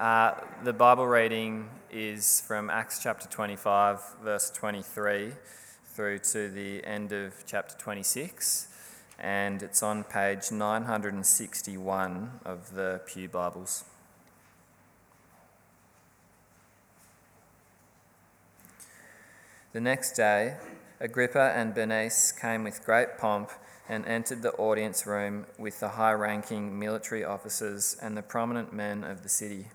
Uh, the Bible reading is from Acts chapter 25, verse 23, through to the end of chapter 26, and it's on page 961 of the Pew Bibles. The next day, Agrippa and Bernice came with great pomp and entered the audience room with the high ranking military officers and the prominent men of the city.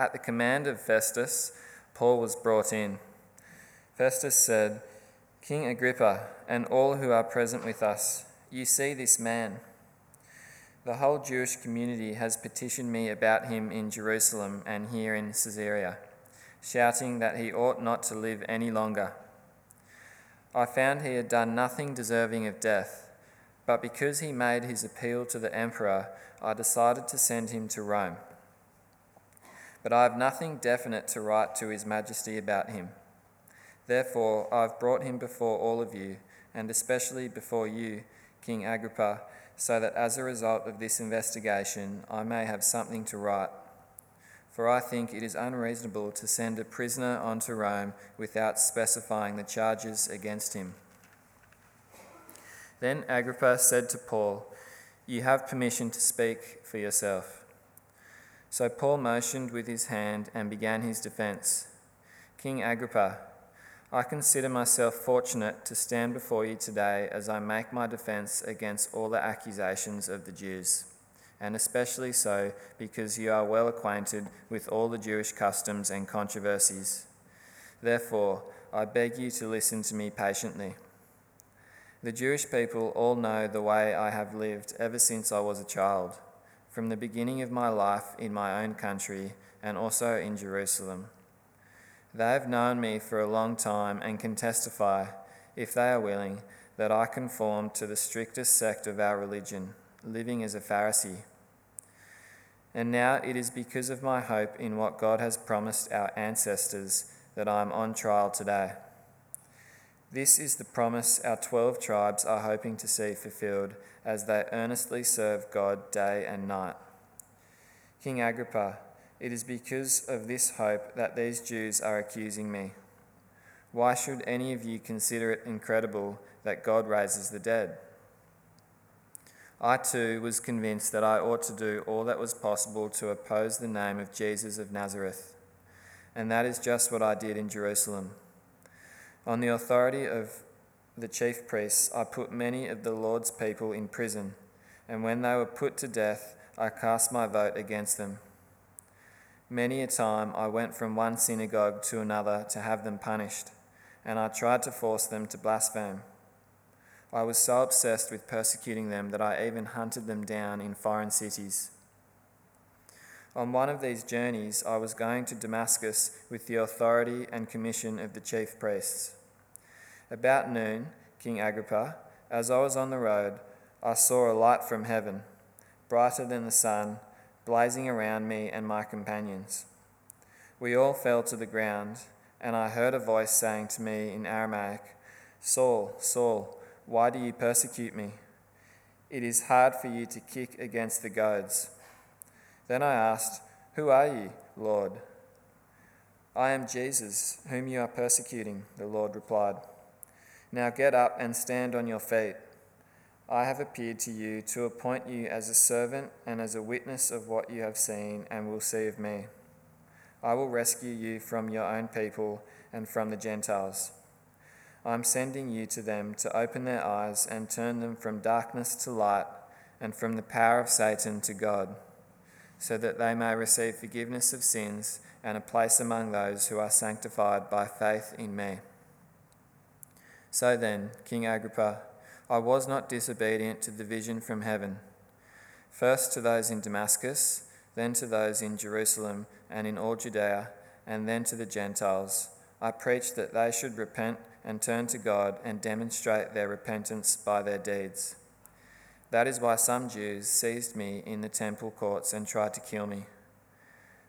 At the command of Festus, Paul was brought in. Festus said, King Agrippa, and all who are present with us, you see this man. The whole Jewish community has petitioned me about him in Jerusalem and here in Caesarea, shouting that he ought not to live any longer. I found he had done nothing deserving of death, but because he made his appeal to the emperor, I decided to send him to Rome but I have nothing definite to write to His Majesty about him. Therefore, I have brought him before all of you, and especially before you, King Agrippa, so that as a result of this investigation I may have something to write. For I think it is unreasonable to send a prisoner on to Rome without specifying the charges against him. Then Agrippa said to Paul, You have permission to speak for yourself. So Paul motioned with his hand and began his defense. King Agrippa, I consider myself fortunate to stand before you today as I make my defense against all the accusations of the Jews, and especially so because you are well acquainted with all the Jewish customs and controversies. Therefore, I beg you to listen to me patiently. The Jewish people all know the way I have lived ever since I was a child from the beginning of my life in my own country and also in Jerusalem. They have known me for a long time and can testify, if they are willing, that I conform to the strictest sect of our religion, living as a Pharisee. And now it is because of my hope in what God has promised our ancestors that I am on trial today. This is the promise our 12 tribes are hoping to see fulfilled as they earnestly serve God day and night. King Agrippa, it is because of this hope that these Jews are accusing me. Why should any of you consider it incredible that God raises the dead? I too was convinced that I ought to do all that was possible to oppose the name of Jesus of Nazareth, and that is just what I did in Jerusalem. On the authority of the chief priests, I put many of the Lord's people in prison, and when they were put to death, I cast my vote against them. Many a time I went from one synagogue to another to have them punished, and I tried to force them to blaspheme. I was so obsessed with persecuting them that I even hunted them down in foreign cities. On one of these journeys, I was going to Damascus with the authority and commission of the chief priests. About noon, King Agrippa, as I was on the road, I saw a light from heaven, brighter than the sun, blazing around me and my companions. We all fell to the ground, and I heard a voice saying to me in Aramaic, Saul, Saul, why do you persecute me? It is hard for you to kick against the goads. Then I asked, Who are you, Lord? I am Jesus, whom you are persecuting, the Lord replied. Now get up and stand on your feet. I have appeared to you to appoint you as a servant and as a witness of what you have seen and will see of me. I will rescue you from your own people and from the Gentiles. I am sending you to them to open their eyes and turn them from darkness to light and from the power of Satan to God, so that they may receive forgiveness of sins and a place among those who are sanctified by faith in me. So then, King Agrippa, I was not disobedient to the vision from heaven. First to those in Damascus, then to those in Jerusalem and in all Judea, and then to the Gentiles. I preached that they should repent and turn to God and demonstrate their repentance by their deeds. That is why some Jews seized me in the temple courts and tried to kill me.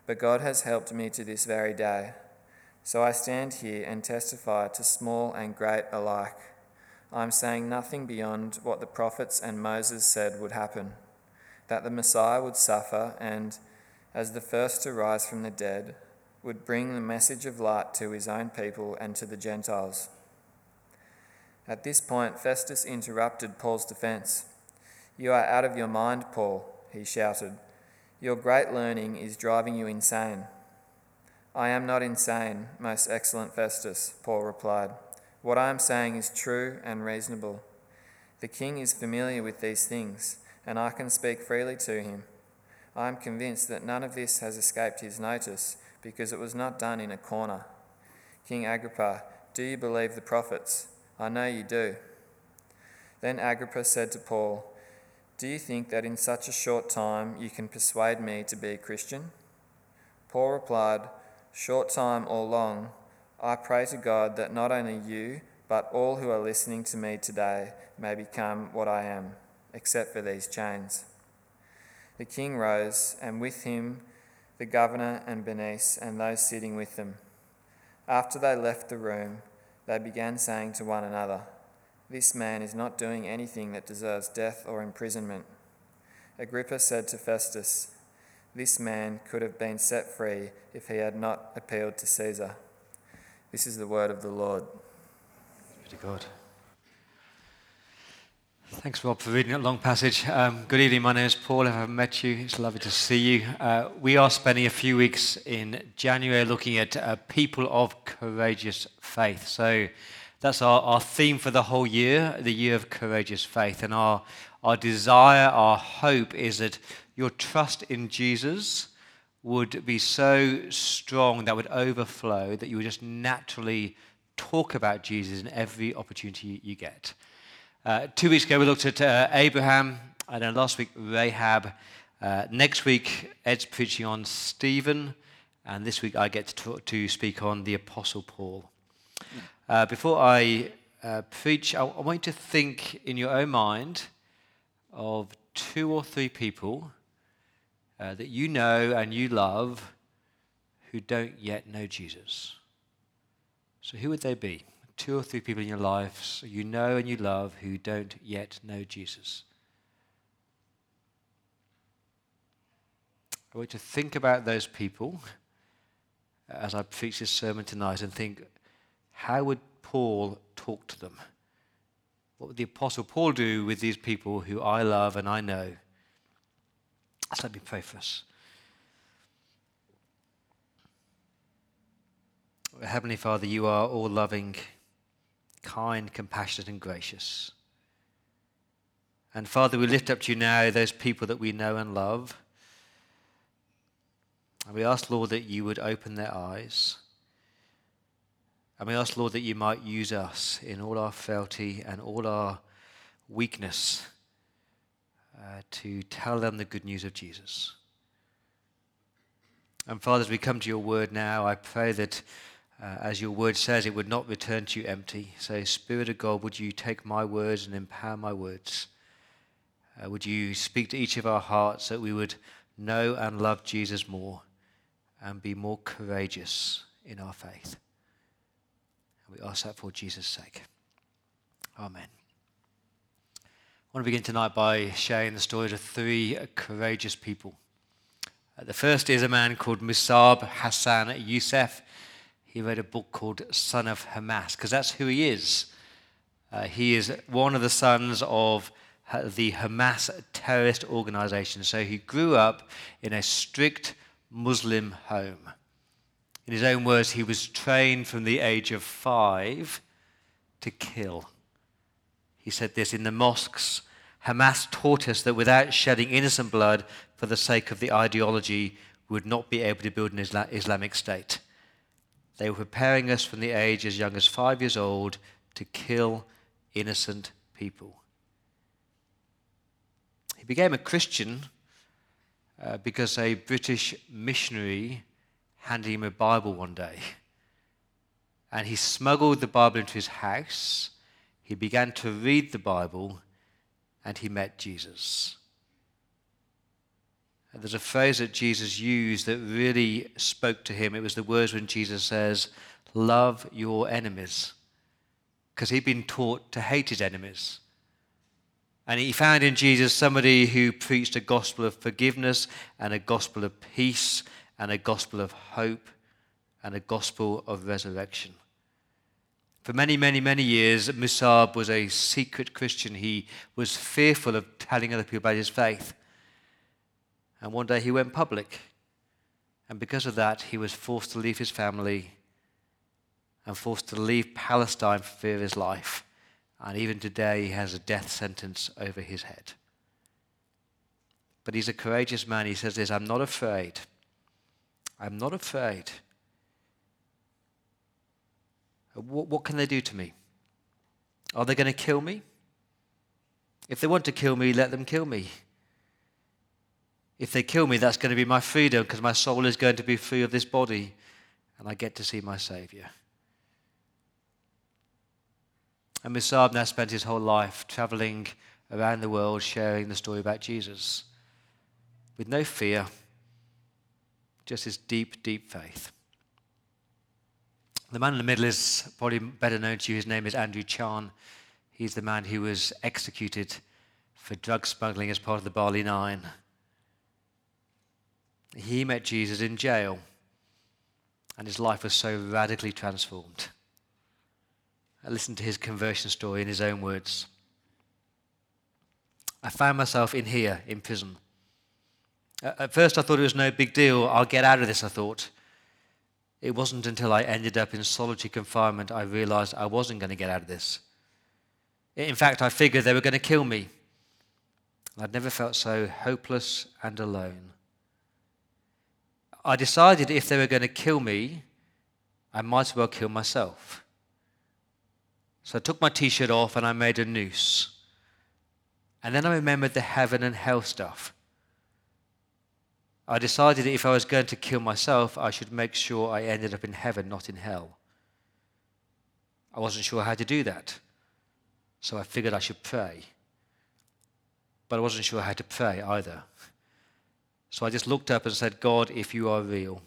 But God has helped me to this very day so I stand here and testify to small and great alike. I am saying nothing beyond what the prophets and Moses said would happen that the Messiah would suffer and, as the first to rise from the dead, would bring the message of light to his own people and to the Gentiles. At this point, Festus interrupted Paul's defense. You are out of your mind, Paul, he shouted. Your great learning is driving you insane. I am not insane, most excellent Festus, Paul replied. What I am saying is true and reasonable. The king is familiar with these things, and I can speak freely to him. I am convinced that none of this has escaped his notice, because it was not done in a corner. King Agrippa, do you believe the prophets? I know you do. Then Agrippa said to Paul, Do you think that in such a short time you can persuade me to be a Christian? Paul replied, Short time or long, I pray to God that not only you, but all who are listening to me today may become what I am, except for these chains. The king rose, and with him the governor and Bernice and those sitting with them. After they left the room, they began saying to one another, This man is not doing anything that deserves death or imprisonment. Agrippa said to Festus, This man could have been set free if he had not appealed to Caesar. This is the word of the Lord. Be to. Thanks, Rob, for reading that long passage. Um, good evening. My name is Paul. If I haven't met you, it's lovely to see you. Uh, we are spending a few weeks in January looking at uh, people of courageous faith. So that's our, our theme for the whole year, the year of courageous faith. And our, our desire, our hope is that your trust in Jesus would be so strong that would overflow that you would just naturally talk about Jesus in every opportunity you get. Uh, two weeks ago, we looked at uh, Abraham, and then last week, Rahab. Uh, next week, Ed's preaching on Stephen, and this week, I get to, talk, to speak on the Apostle Paul. Uh, before I uh, preach, I, I want you to think in your own mind of two or three people uh, that you know and you love who don't yet know Jesus. So, who would they be? two or three people in your lives you know and you love who don't yet know Jesus. I want you to think about those people as I preach this sermon tonight and think, how would Paul talk to them? What would the Apostle Paul do with these people who I love and I know? So let me pray for us. Heavenly Father, you are all loving kind, compassionate, and gracious. And Father, we lift up to you now those people that we know and love. And we ask, Lord, that you would open their eyes. And we ask, Lord, that you might use us in all our frailty and all our weakness uh, to tell them the good news of Jesus. And Father, as we come to your word now, I pray that uh, as your word says, it would not return to you empty. So, Spirit of God, would you take my words and empower my words? Uh, would you speak to each of our hearts that we would know and love Jesus more and be more courageous in our faith? We ask that for Jesus' sake. Amen. I want to begin tonight by sharing the stories of three courageous people. Uh, the first is a man called Mosab Hassan Yousef he wrote a book called Son of Hamas, because that's who he is. Uh, he is one of the sons of the Hamas terrorist organization. So he grew up in a strict Muslim home. In his own words, he was trained from the age of five to kill. He said this in the mosques Hamas taught us that without shedding innocent blood for the sake of the ideology, we would not be able to build an Islamic state. They were preparing us from the age as young as five years old to kill innocent people. He became a Christian uh, because a British missionary handed him a Bible one day. And he smuggled the Bible into his house. He began to read the Bible and he met Jesus. There's a phrase that Jesus used that really spoke to him. It was the words when Jesus says, Love your enemies. Because he'd been taught to hate his enemies. And he found in Jesus somebody who preached a gospel of forgiveness and a gospel of peace and a gospel of hope and a gospel of resurrection. For many, many, many years, Mosab was a secret Christian. He was fearful of telling other people about his faith. And one day he went public. And because of that, he was forced to leave his family and forced to leave Palestine for fear of his life. And even today, he has a death sentence over his head. But he's a courageous man. He says this I'm not afraid. I'm not afraid. Uh, what, what can they do to me? Are they going to kill me? If they want to kill me, let them kill me. If they kill me, that's going to be my freedom because my soul is going to be free of this body and I get to see my Savior. And Mosab now spent his whole life traveling around the world sharing the story about Jesus with no fear, just his deep, deep faith. The man in the middle is probably better known to you. His name is Andrew Chan. He's the man who was executed for drug smuggling as part of the Bali Nine. He met Jesus in jail, and his life was so radically transformed. I listened to his conversion story in his own words. I found myself in here, in prison. At first, I thought it was no big deal. I'll get out of this, I thought. It wasn't until I ended up in solitary confinement I realized I wasn't going to get out of this. In fact, I figured they were going to kill me. I'd never felt so hopeless and alone. I decided if they were going to kill me, I might as well kill myself. So I took my t shirt off and I made a noose. And then I remembered the heaven and hell stuff. I decided that if I was going to kill myself, I should make sure I ended up in heaven, not in hell. I wasn't sure how to do that. So I figured I should pray. But I wasn't sure how to pray either. So I just looked up and said, God, if you are real.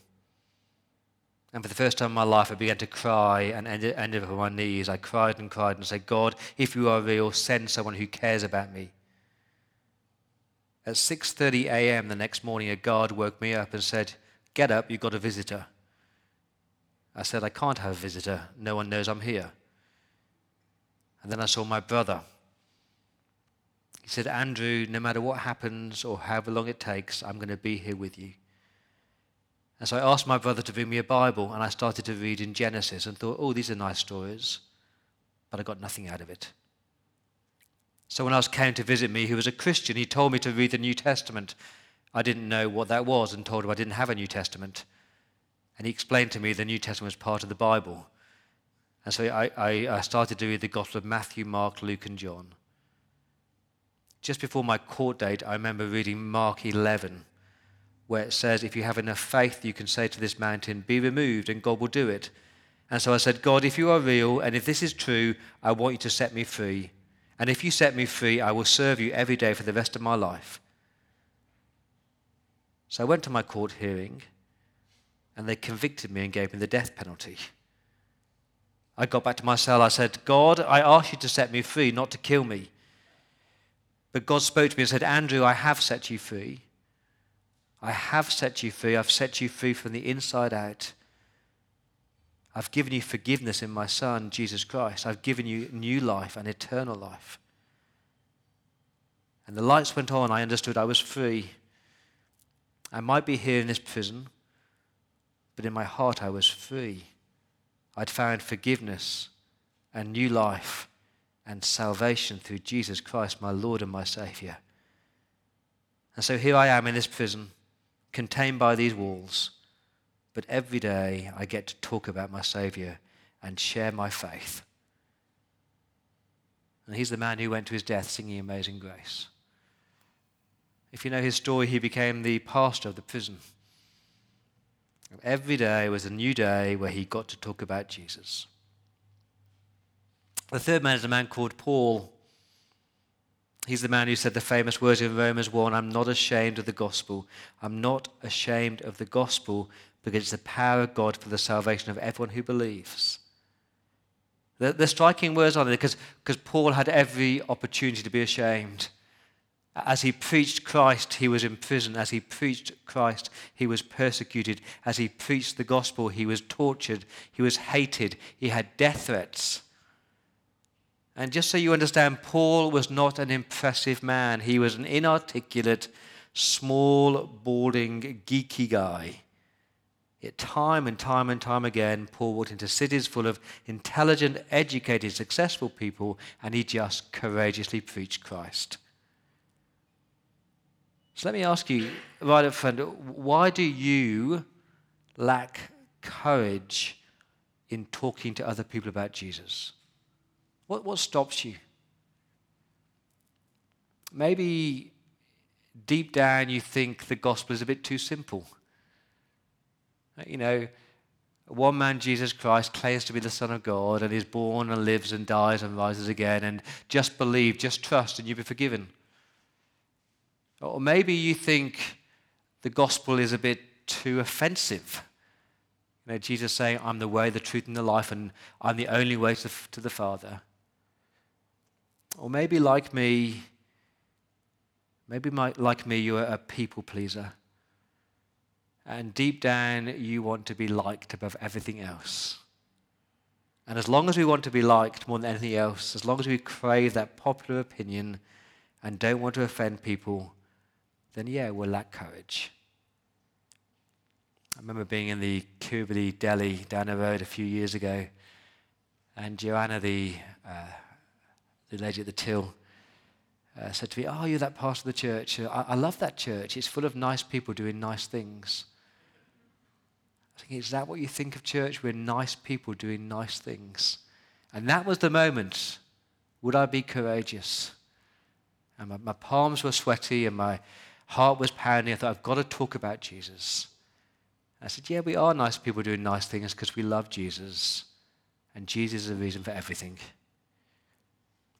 And for the first time in my life, I began to cry and ended, ended up on my knees. I cried and cried and said, God, if you are real, send someone who cares about me. At 6:30 a.m. the next morning, a guard woke me up and said, "Get up, you've got a visitor." I said, "I can't have a visitor. No one knows I'm here." And then I saw my brother. He said, Andrew, no matter what happens or however long it takes, I'm going to be here with you. And so I asked my brother to bring me a Bible, and I started to read in Genesis and thought, oh, these are nice stories, but I got nothing out of it. Someone else came to visit me who was a Christian. He told me to read the New Testament. I didn't know what that was and told him I didn't have a New Testament. And he explained to me the New Testament was part of the Bible. And so I, I, I started to read the Gospel of Matthew, Mark, Luke, and John. Just before my court date, I remember reading Mark 11, where it says, If you have enough faith, you can say to this mountain, Be removed, and God will do it. And so I said, God, if you are real, and if this is true, I want you to set me free. And if you set me free, I will serve you every day for the rest of my life. So I went to my court hearing, and they convicted me and gave me the death penalty. I got back to my cell. I said, God, I asked you to set me free, not to kill me. But God spoke to me and said, Andrew, I have set you free. I have set you free. I've set you free from the inside out. I've given you forgiveness in my Son, Jesus Christ. I've given you new life and eternal life. And the lights went on. I understood I was free. I might be here in this prison, but in my heart I was free. I'd found forgiveness and new life and salvation through Jesus Christ, my Lord and my Savior. And so here I am in this prison, contained by these walls but every day I get to talk about my Savior and share my faith. And he's the man who went to his death singing Amazing Grace. If you know his story, he became the pastor of the prison. Every day was a new day where he got to talk about Jesus. The third man is a man called Paul. He's the man who said the famous words in Romans 1 I'm not ashamed of the gospel. I'm not ashamed of the gospel because it's the power of God for the salvation of everyone who believes. The, the striking words on it because Paul had every opportunity to be ashamed. As he preached Christ, he was in prison. As he preached Christ, he was persecuted. As he preached the gospel, he was tortured. He was hated. He had death threats. And just so you understand, Paul was not an impressive man. He was an inarticulate, small, balding, geeky guy. Yet, time and time and time again, Paul walked into cities full of intelligent, educated, successful people, and he just courageously preached Christ. So, let me ask you right up front why do you lack courage in talking to other people about Jesus? What, what stops you? Maybe deep down you think the gospel is a bit too simple. You know, one man, Jesus Christ, claims to be the Son of God and is born and lives and dies and rises again, and just believe, just trust, and you'll be forgiven. Or maybe you think the gospel is a bit too offensive. You know, Jesus saying, I'm the way, the truth, and the life, and I'm the only way to, to the Father. Or maybe, like me, maybe like me, you're a people pleaser. And deep down, you want to be liked above everything else. And as long as we want to be liked more than anything else, as long as we crave that popular opinion and don't want to offend people, then yeah, we'll lack courage. I remember being in the Kirribilli deli down the road a few years ago, and Joanna, the uh, the lady at the till, uh, said to me, Oh, you're that part of the church. I, I love that church. It's full of nice people doing nice things. I think, is that what you think of church? We're nice people doing nice things. And that was the moment. Would I be courageous? And my, my palms were sweaty and my heart was pounding. I thought, I've got to talk about Jesus. I said, Yeah, we are nice people doing nice things because we love Jesus. And Jesus is the reason for everything.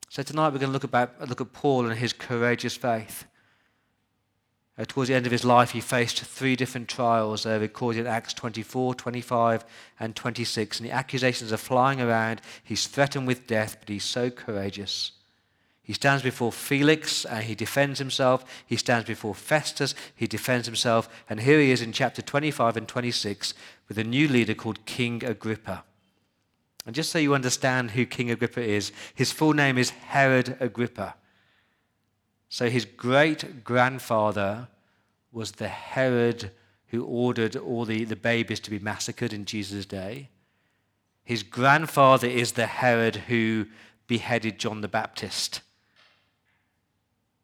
So tonight we're going to look, about, look at Paul and his courageous faith. Uh, towards the end of his life, he faced three different trials uh, recorded in Acts 24, 25, and 26. And the accusations are flying around. He's threatened with death, but he's so courageous. He stands before Felix and he defends himself. He stands before Festus, he defends himself. And here he is in chapter 25 and 26 with a new leader called King Agrippa. And just so you understand who King Agrippa is, his full name is Herod Agrippa. So his great grandfather was the Herod who ordered all the, the babies to be massacred in Jesus' day. His grandfather is the Herod who beheaded John the Baptist.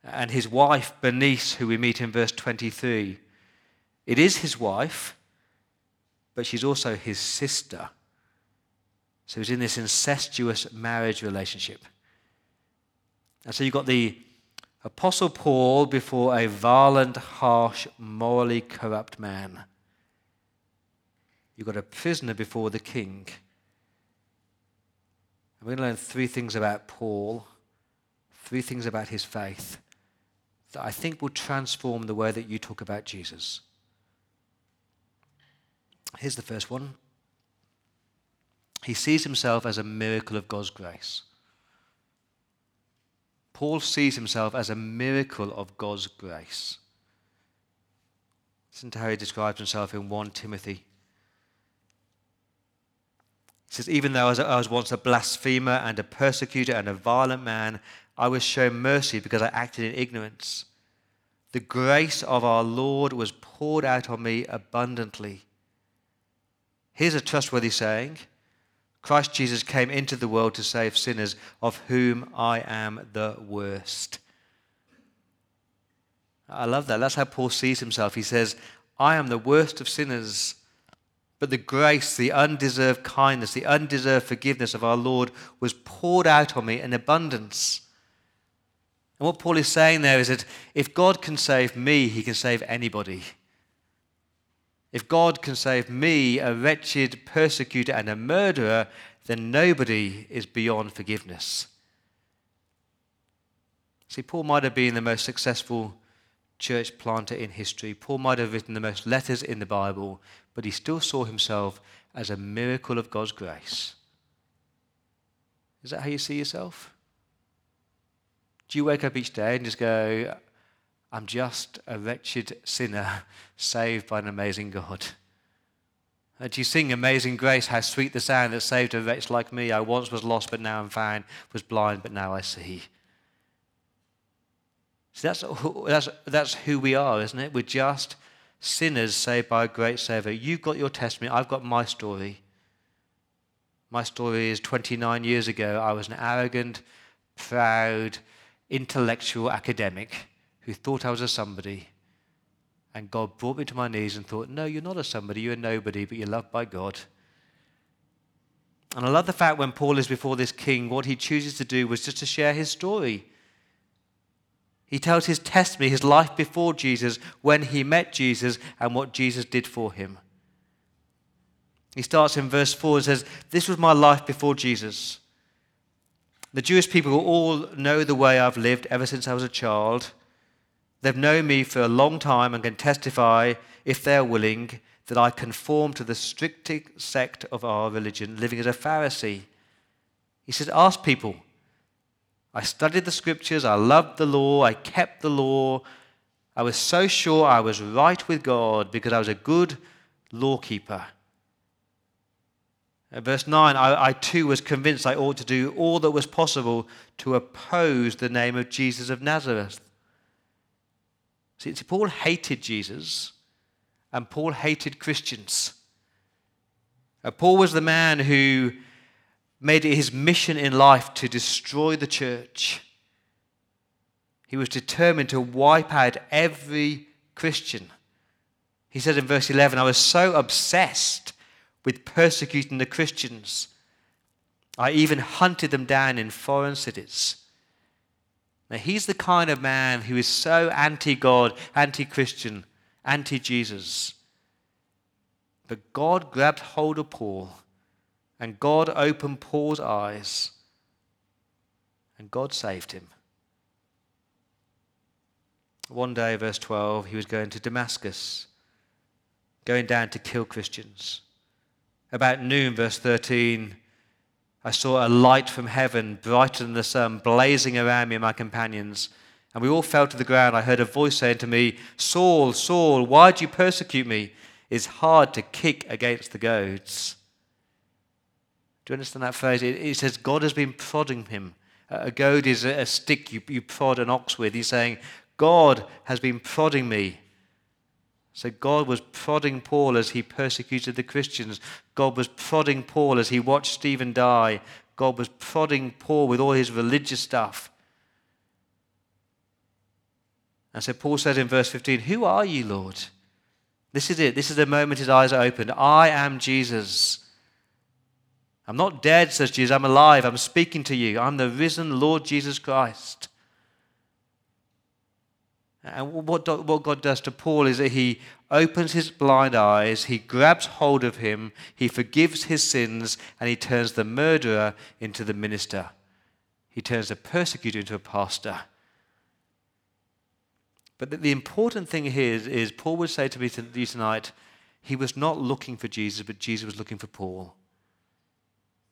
And his wife, Bernice, who we meet in verse 23, it is his wife, but she's also his sister. So he's in this incestuous marriage relationship. And so you've got the Apostle Paul before a violent, harsh, morally corrupt man. You've got a prisoner before the king. And we're going to learn three things about Paul, three things about his faith that I think will transform the way that you talk about Jesus. Here's the first one he sees himself as a miracle of God's grace. Paul sees himself as a miracle of God's grace. Listen to how he describes himself in 1 Timothy. He says, Even though I was once a blasphemer and a persecutor and a violent man, I was shown mercy because I acted in ignorance. The grace of our Lord was poured out on me abundantly. Here's a trustworthy saying Christ Jesus came into the world to save sinners, of whom I am the worst. I love that. That's how Paul sees himself. He says, I am the worst of sinners, but the grace, the undeserved kindness, the undeserved forgiveness of our Lord was poured out on me in abundance. And what Paul is saying there is that if God can save me, he can save anybody. If God can save me, a wretched persecutor and a murderer, then nobody is beyond forgiveness. See, Paul might have been the most successful church planter in history. Paul might have written the most letters in the Bible, but he still saw himself as a miracle of God's grace. Is that how you see yourself? Do you wake up each day and just go, I'm just a wretched sinner saved by an amazing God? Uh, do you sing Amazing Grace, how sweet the sound that saved a wretch like me? I once was lost, but now I'm found, was blind, but now I see. See, that's, that's, that's who we are, isn't it? We're just sinners saved by a great Savior. You've got your testimony, I've got my story. My story is 29 years ago, I was an arrogant, proud, intellectual academic who thought I was a somebody. And God brought me to my knees and thought, No, you're not a somebody, you're a nobody, but you're loved by God. And I love the fact when Paul is before this king, what he chooses to do was just to share his story. He tells his testimony, his life before Jesus, when he met Jesus, and what Jesus did for him. He starts in verse 4 and says, This was my life before Jesus. The Jewish people all know the way I've lived ever since I was a child. They've known me for a long time and can testify, if they're willing, that I conform to the strict sect of our religion, living as a Pharisee. He says, Ask people. I studied the scriptures, I loved the law, I kept the law. I was so sure I was right with God because I was a good lawkeeper. At verse 9, I, I, too was convinced I ought to do all that was possible to oppose the name of Jesus of Nazareth. See, Paul hated Jesus and Paul hated Christians. Uh, Paul was the man who made it his mission in life to destroy the church. He was determined to wipe out every Christian. He said in verse 11, I was so obsessed with persecuting the Christians, I even hunted them down in foreign cities. Now, he's the kind of man who is so anti God, anti Christian, anti Jesus. But God grabbed hold of Paul, and God opened Paul's eyes, and God saved him. One day, verse 12, he was going to Damascus, going down to kill Christians. About noon, verse 13, I saw a light from heaven, brighter than the sun, blazing around me and my companions. And we all fell to the ground. I heard a voice saying to me, Saul, Saul, why do you persecute me? It's hard to kick against the goads. Do you understand that phrase? It, it says God has been prodding him. A goad is a, a stick you, you prod an ox with. He's saying, God has been prodding me. So God was prodding Paul as he persecuted the Christians. God was prodding Paul as he watched Stephen die. God was prodding Paul with all his religious stuff. And so Paul says in verse 15, Who are you, Lord? This is it. This is the moment his eyes are opened. I am Jesus. I'm not dead, says Jesus. I'm alive. I'm speaking to you. I'm the risen Lord Jesus Christ. And what, what God does to Paul is that he opens his blind eyes, he grabs hold of him, he forgives his sins, and he turns the murderer into the minister. He turns the persecutor into a pastor. But the, the important thing here is, is, Paul would say to me tonight, he was not looking for Jesus, but Jesus was looking for Paul.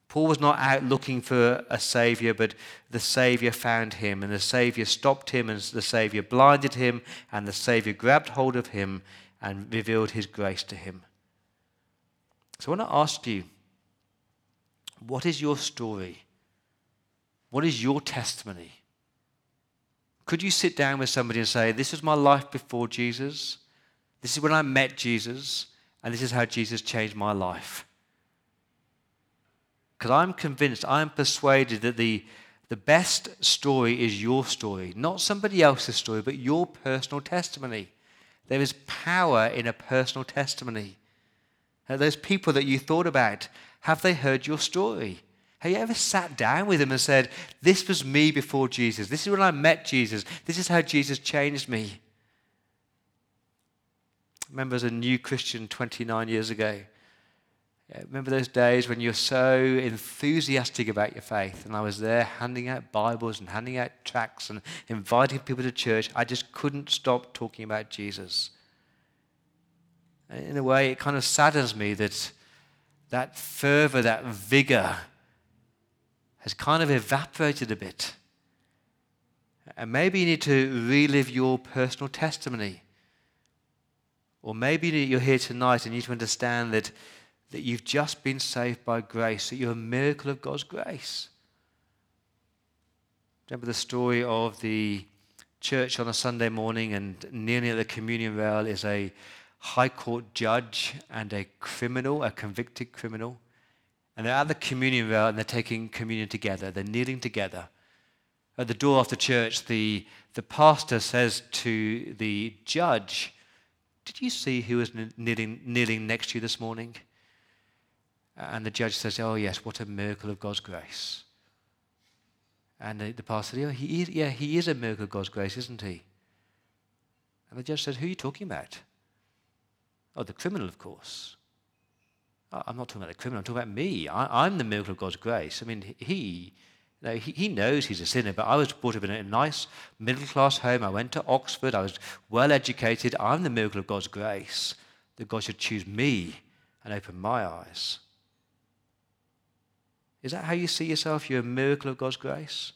Paul was not out looking for a Savior, but the Savior found him, and the Savior stopped him, and the Savior blinded him, and the Savior grabbed hold of him and revealed his grace to him. So I want to ask you what is your story? What is your testimony? Could you sit down with somebody and say, This is my life before Jesus, this is when I met Jesus, and this is how Jesus changed my life? Because I'm convinced, I'm persuaded that the, the best story is your story, not somebody else's story, but your personal testimony. There is power in a personal testimony. Now, those people that you thought about, have they heard your story? Have you ever sat down with them and said, This was me before Jesus. This is when I met Jesus. This is how Jesus changed me. I remember as a new Christian 29 years ago, remember those days when you're so enthusiastic about your faith? And I was there handing out Bibles and handing out tracts and inviting people to church. I just couldn't stop talking about Jesus. In a way, it kind of saddens me that that fervor, that vigor has kind of evaporated a bit. And maybe you need to relive your personal testimony. Or maybe you're here tonight and you need to understand that, that you've just been saved by grace, that you're a miracle of God's grace. Remember the story of the church on a Sunday morning, and near near the communion rail is a high court judge and a criminal, a convicted criminal. And they're at the communion rail and they're taking communion together. They're kneeling together. At the door of the church, the, the pastor says to the judge, Did you see who was kneeling, kneeling next to you this morning? And the judge says, Oh, yes, what a miracle of God's grace. And the, the pastor said, oh, he is, Yeah, he is a miracle of God's grace, isn't he? And the judge says, Who are you talking about? Oh, the criminal, of course. I'm not talking about the criminal, I'm talking about me. I, am the miracle of God's grace. I mean, he, he, he knows he's a sinner, but I was brought up in a nice middle class home. I went to Oxford, I was well educated. I'm the miracle of God's grace that God should choose me and open my eyes. Is that how you see yourself? You're a miracle of God's grace?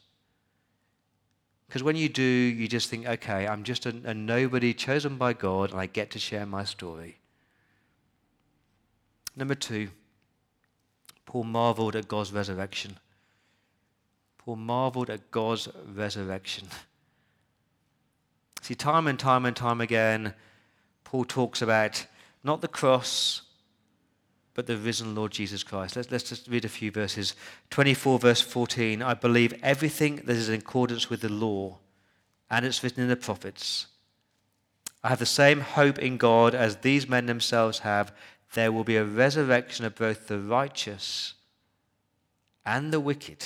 Because when you do, you just think, okay, I'm just a, a, nobody chosen by God and I get to share my story. Number two, Paul marveled at God's resurrection. Paul marveled at God's resurrection. See, time and time and time again, Paul talks about not the cross, but the risen Lord Jesus Christ. Let's, let's just read a few verses. 24, verse 14 I believe everything that is in accordance with the law, and it's written in the prophets. I have the same hope in God as these men themselves have. There will be a resurrection of both the righteous and the wicked.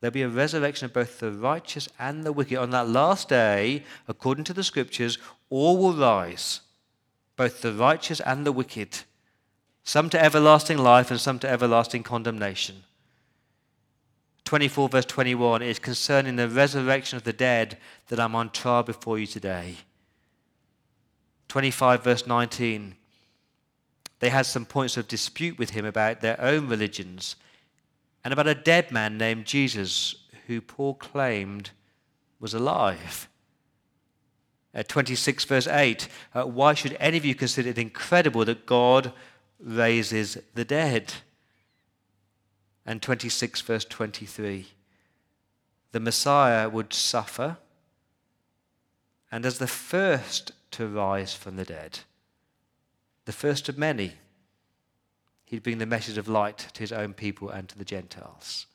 There'll be a resurrection of both the righteous and the wicked. On that last day, according to the scriptures, all will rise both the righteous and the wicked, some to everlasting life and some to everlasting condemnation. 24, verse 21 is concerning the resurrection of the dead that I'm on trial before you today. 25, verse 19, they had some points of dispute with him about their own religions and about a dead man named Jesus who Paul claimed was alive. Uh, 26, verse 8 uh, Why should any of you consider it incredible that God raises the dead? And 26, verse 23 The Messiah would suffer, and as the first to rise from the dead, the first of many, he'd bring the message of light to his own people and to the Gentiles.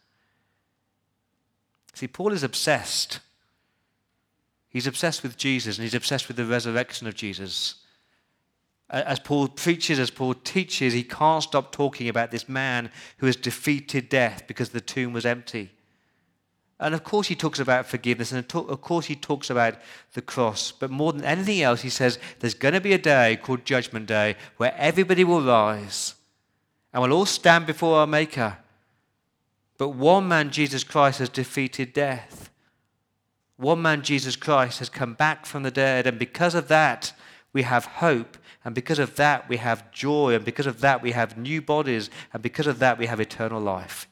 See, Paul is obsessed He's obsessed with Jesus and he's obsessed with the resurrection of Jesus. As Paul preaches, as Paul teaches, he can't stop talking about this man who has defeated death because the tomb was empty. And of course, he talks about forgiveness, and of course, he talks about the cross. But more than anything else, he says there's going to be a day called Judgment Day where everybody will rise and we'll all stand before our Maker. But one man, Jesus Christ, has defeated death. One man, Jesus Christ, has come back from the dead, and because of that, we have hope, and because of that, we have joy, and because of that, we have new bodies, and because of that, we have eternal life.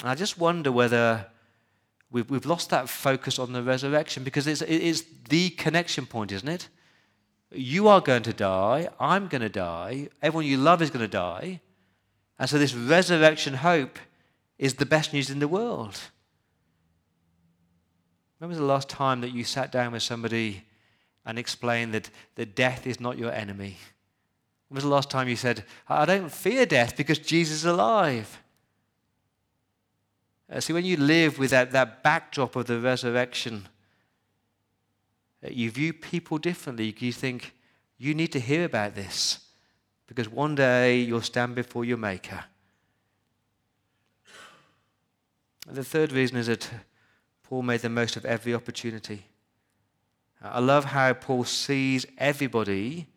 And I just wonder whether we've, we've lost that focus on the resurrection because it's, it's the connection point, isn't it? You are going to die, I'm going to die, everyone you love is going to die. And so, this resurrection hope is the best news in the world. When was the last time that you sat down with somebody and explained that, that death is not your enemy? When was the last time you said, I don't fear death because Jesus is alive? Uh, see, when you live with that, that backdrop of the resurrection, uh, you view people differently. You think, you need to hear about this because one day you'll stand before your Maker. And the third reason is that Paul made the most of every opportunity. I love how Paul sees everybody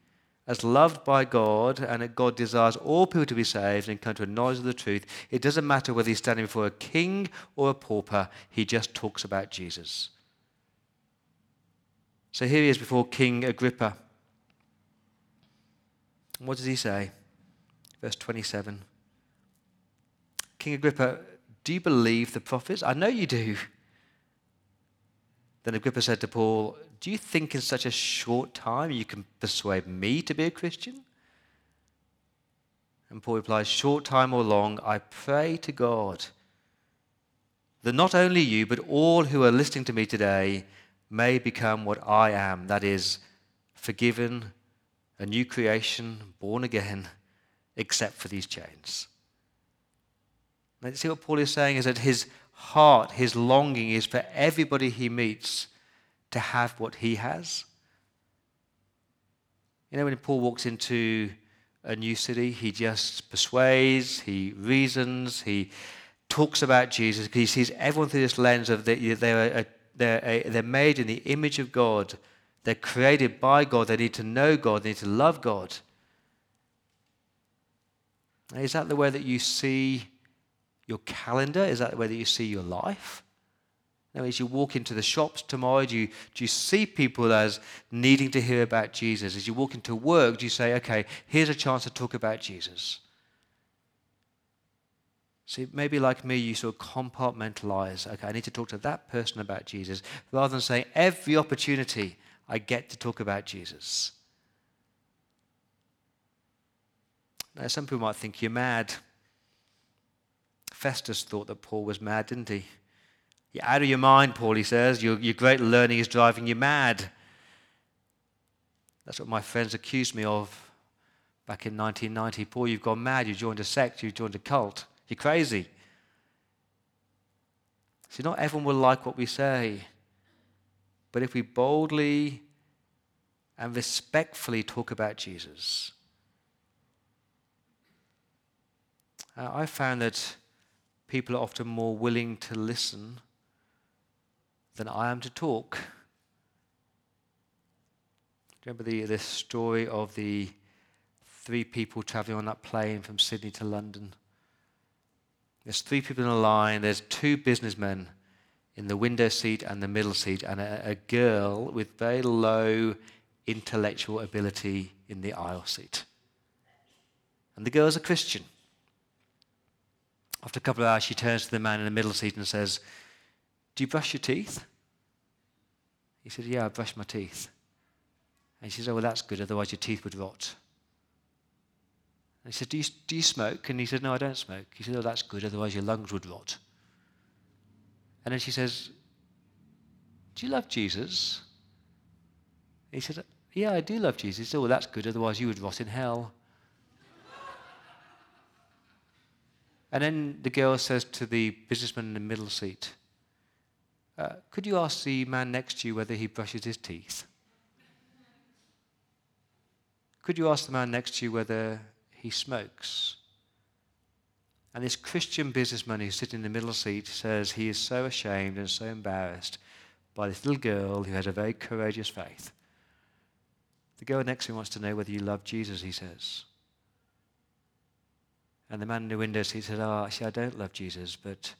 as loved by God and that God desires all people to be saved and come to a knowledge of the truth. It doesn't matter whether he's standing before a king or a pauper, he just talks about Jesus. So here he is before King Agrippa. What does he say? Verse 27 King Agrippa, do you believe the prophets? I know you do. Then Agrippa said to Paul, Do you think in such a short time you can persuade me to be a Christian? And Paul replies, Short time or long, I pray to God that not only you, but all who are listening to me today may become what I am that is, forgiven, a new creation, born again, except for these chains. Now, see what Paul is saying is that his heart, his longing is for everybody he meets to have what he has. You know, when Paul walks into a new city, he just persuades, he reasons, he talks about Jesus because he sees everyone through this lens of the, they're, they're, they're made in the image of God. They're created by God. They need to know God. They need to love God. Is that the way that you see your calendar? Is that that you see your life? Now, as you walk into the shops tomorrow, do you, do you see people as needing to hear about Jesus? As you walk into work, do you say, okay, here's a chance to talk about Jesus? See, maybe like me, you sort of compartmentalize. Okay, I need to talk to that person about Jesus, rather than saying every opportunity I get to talk about Jesus. Now, some people might think you're mad. Festus thought that Paul was mad, didn't he? You're out of your mind, Paul, he says. Your, your great learning is driving you mad. That's what my friends accused me of back in 1990. Paul, you've gone mad. You joined a sect. You joined a cult. You're crazy. See, not everyone will like what we say. But if we boldly and respectfully talk about Jesus, uh, I found that people are often more willing to listen than I am to talk. Remember the, the story of the three people traveling on that plane from Sydney to London? There's three people in a line. There's two businessmen in the window seat and the middle seat, and a, a girl with very low intellectual ability in the aisle seat. And the girl's a Christian. After a couple of hours, she turns to the man in the middle seat and says, Do you brush your teeth? He said, Yeah, I brush my teeth. And she says, Oh, well, that's good, otherwise your teeth would rot. And he said, do you, do you smoke? And he said, No, I don't smoke. He said, Oh, that's good, otherwise your lungs would rot. And then she says, Do you love Jesus? He said, Yeah, I do love Jesus. He said, Oh, well, that's good, otherwise you would rot in hell. And then the girl says to the businessman in the middle seat, uh, Could you ask the man next to you whether he brushes his teeth? Could you ask the man next to you whether he smokes? And this Christian businessman who's sitting in the middle seat says he is so ashamed and so embarrassed by this little girl who has a very courageous faith. The girl next to him wants to know whether you love Jesus, he says. And the man in the window seat said, ah, Oh, actually, I don't love Jesus, but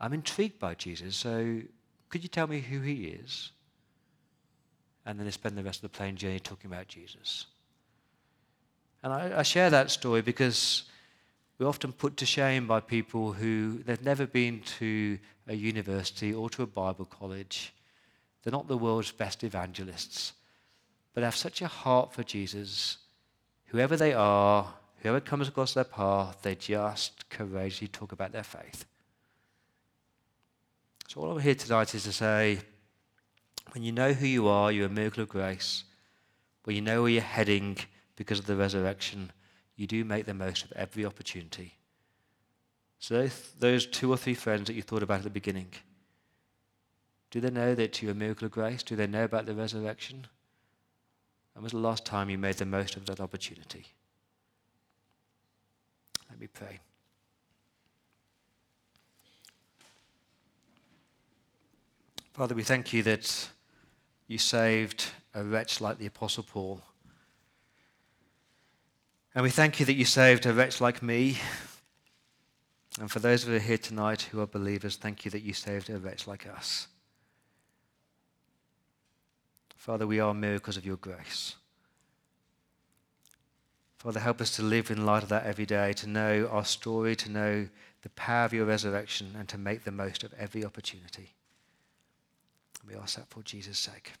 I'm intrigued by Jesus, so could you tell me who he is? And then they spend the rest of the plane journey talking about Jesus. And I, I share that story because we're often put to shame by people who they've never been to a university or to a Bible college. They're not the world's best evangelists, but have such a heart for Jesus. Whoever they are, Whoever comes across their path, they just courageously talk about their faith. So, all I'm here tonight is to say when you know who you are, you're a miracle of grace. When you know where you're heading because of the resurrection, you do make the most of every opportunity. So, those two or three friends that you thought about at the beginning, do they know that you're a miracle of grace? Do they know about the resurrection? And was the last time you made the most of that opportunity? Let me pray. Father, we thank you that you saved a wretch like the Apostle Paul. And we thank you that you saved a wretch like me. And for those of us here tonight who are believers, thank you that you saved a wretch like us. Father, we are miracles of your grace. Father, help us to live in light of that every day, to know our story, to know the power of your resurrection, and to make the most of every opportunity. We ask that for Jesus' sake.